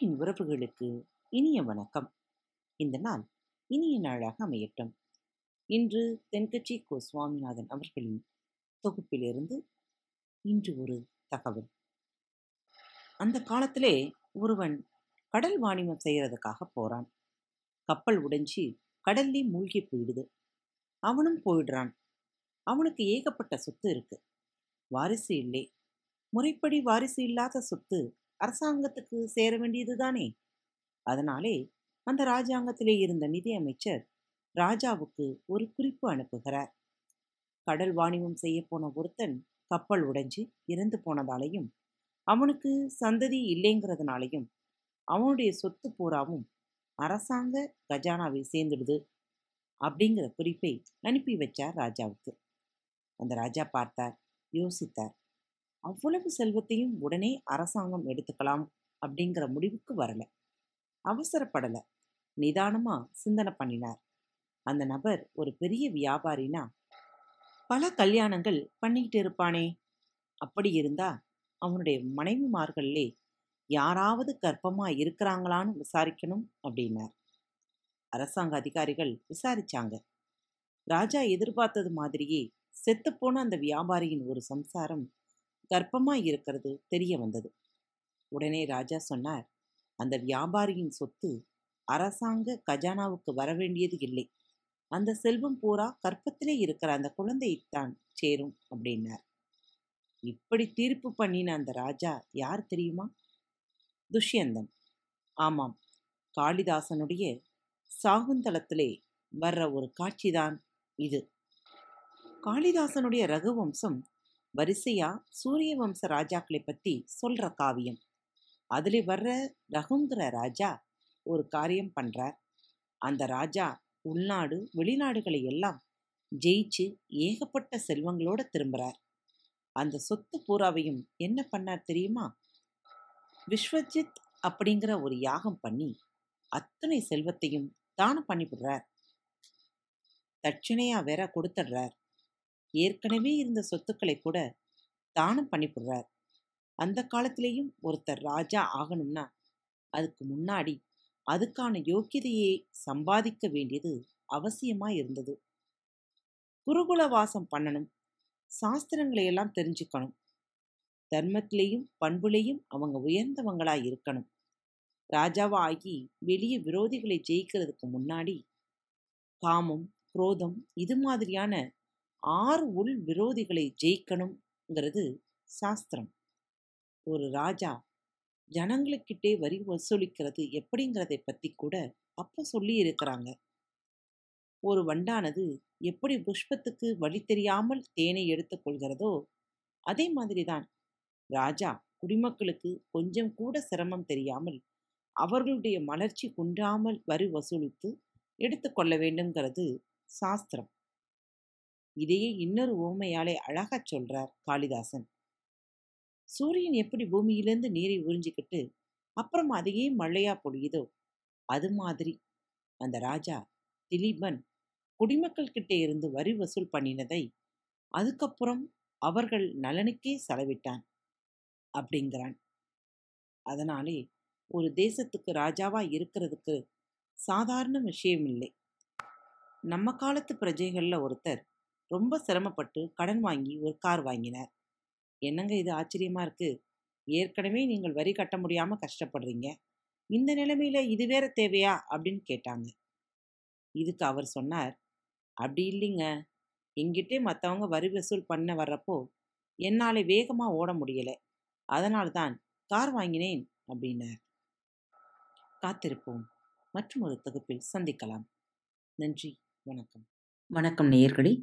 அன்பின் உறவுகளுக்கு இனிய வணக்கம். இந்த நாள் இனிய நாளாக அமையட்டும். இன்று தென்கட்சி கோ சுவாமிநாதன் அவர்களின் தொகுப்பிலிருந்து இன்று ஒரு தகவல். அந்த காலத்திலே ஒருவன் கடல் வாணிபம் செய்கிறதுக்காக போறான். கப்பல் உடைஞ்சி கடல்லே மூழ்கி போயிடுது. அவனும் போயிடுறான். அவனுக்கு ஏகப்பட்ட சொத்து இருக்கு. வாரிசு இல்லை. முறைப்படி வாரிசு இல்லாத சொத்து அரசாங்கத்துக்கு சேர வேண்டியதுதானே அதனாலே அந்த ராஜாங்கத்திலே இருந்த நிதி அமைச்சர் ராஜாவுக்கு ஒரு குறிப்பு அனுப்புகிறார். கடல் வாணிபம் செய்ய போன ஒருத்தன் கப்பல் உடைஞ்சு இறந்து போனதாலையும் அவனுக்கு சந்ததி இல்லைங்கிறதுனாலையும் அவனுடைய சொத்து பூராவும் அரசாங்க கஜானாவில் சேர்ந்துடுது அப்படிங்கிற குறிப்பை அனுப்பி வச்சார் ராஜாவுக்கு. அந்த ராஜா பார்த்தார் யோசித்தார் அவ்வளவு செல்வத்தையும் உடனே அரசாங்கம் எடுத்துக்கலாம் அப்படிங்கிற முடிவுக்கு வரல. அவசரப்படல. நிதானமா சிந்தனை பண்ணினார். அந்த நபர் ஒரு பெரிய வியாபாரினா பல கல்யாணங்கள் பண்ணிக்கிட்டு இருப்பானே. அப்படி இருந்தா அவனுடைய மனைவிமார்கள்லே யாராவது கர்ப்பமா இருக்கிறாங்களான்னு விசாரிக்கணும் அப்படின்னார். அரசாங்க அதிகாரிகள் விசாரிச்சாங்க. ராஜா எதிர்பார்த்தது மாதிரியே செத்துப்போன அந்த வியாபாரியின் ஒரு சம்சாரம் கர்ப்பமா இருக்கிறது தெரிய வந்தது. உடனே ராஜா சொன்னார் அந்த வியாபாரியின் சொத்து அரசாங்க கஜானாவுக்கு வரவேண்டியது இல்லை. அந்த செல்வம் பூரா கற்பத்திலே இருக்கிற அந்த குழந்தைத்தான் சேரும் அப்படின்னார். இப்படி தீர்ப்பு பண்ணின அந்த ராஜா யார் தெரியுமா? துஷ்யந்தன். ஆமாம் காளிதாசனுடைய சாகுந்தளத்திலே வர்ற ஒரு காட்சிதான் இது. காளிதாசனுடைய ரகுவம்சம் வரிசையா சூரிய வம்ச ராஜாக்களை பத்தி சொல்ற காவியம். அதுல வர்ற ரகுங்கிற ராஜா ஒரு காரியம் பண்றார். அந்த ராஜா உள்நாடு வெளிநாடுகளை எல்லாம் ஜெயிச்சு ஏகப்பட்ட செல்வங்களோட திரும்புறார். அந்த சொத்து பூராவையும் என்ன பண்ணார் தெரியுமா? விஸ்வஜித் அப்படிங்கிற ஒரு யாகம் பண்ணி அத்தனை செல்வத்தையும் தானம் பண்ணிவிடுறார். தட்சிணையா வேற கொடுத்துடுறார். ஏற்கனவே இருந்த சொத்துக்களை கூட தானம் பண்ணிவிடுறார் அந்த காலத்திலேயும் ஒருத்தர் ராஜா ஆகணும்னா அதுக்கு முன்னாடி அதுக்கான யோக்கியதையை சம்பாதிக்க வேண்டியது அவசியமா இருந்தது. குருகுல வாசம் பண்ணணும் சாஸ்திரங்களை எல்லாம் தெரிஞ்சுக்கணும். தர்மத்திலையும் பண்புலேயும் அவங்க உயர்ந்தவங்களா இருக்கணும். ராஜாவா ஆகி வெளிய விரோதிகளை ஜெயிக்கிறதுக்கு முன்னாடி காமம் குரோதம் இது மாதிரியான ஆறு உள் விரோதிகளை ஜெயிக்கணுங்கிறது சாஸ்திரம். ஒரு ராஜா ஜனங்களுக்கிட்டே வரி வசூலிக்கிறது எப்படிங்கிறதை பற்றி கூட அப்போ சொல்லி இருக்கிறாங்க. ஒரு வண்டானது எப்படி புஷ்பத்துக்கு வழி தெரியாமல் தேனை எடுத்துக்கொள்கிறதோ அதே மாதிரிதான் ராஜா குடிமக்களுக்கு கொஞ்சம் கூட சிரமம் தெரியாமல் அவர்களுடைய மலர்ச்சி குன்றாமல் வரி வசூலித்து எடுத்துக்கொள்ள வேண்டும்ங்கிறது சாஸ்திரம். இதையே இன்னொரு உவமையாலே அழகா சொல்றார் காளிதாசன். சூரியன் எப்படி பூமியிலிருந்து நீரை உறிஞ்சிக்கிட்டு அப்புறம் அதையே மழையா பொழியுதோ அது மாதிரி. அந்த ராஜா திலீபன் குடிமக்கள் கிட்டே இருந்து வரி வசூல் பண்ணினதை அதுக்கப்புறம் அவர்கள் நலனுக்கே செலவிட்டான் அப்படிங்கிறான். அதனாலே ஒரு தேசத்துக்கு ராஜாவா இருக்கிறதுக்கு சாதாரண விஷயம் இல்லை. நம்ம காலத்து பிரஜைகள்ல ஒருத்தர் ரொம்ப சிரமப்பட்டு கடன் வாங்கி ஒரு கார் வாங்கினார். என்னங்க இது ஆச்சரியமா இருக்கு? ஏற்கனவே நீங்கள் வரி கட்ட முடியாம கஷ்டப்படுறீங்க. இந்த நிலைமையில இது வேற தேவையா? அப்படின்னு கேட்டாங்க. இதுக்கு அவர் சொன்னார் அப்படி இல்லைங்க. எங்கிட்டே மற்றவங்க வரி வசூல் பண்ண வர்றப்போ என்னால் வேகமாக ஓட முடியலை. அதனால்தான் கார் வாங்கினேன் அப்படின்னார். காத்திருப்போம். மற்றும் ஒரு தொகுப்பில் சந்திக்கலாம். நன்றி. வணக்கம். வணக்கம் நேயர்களே.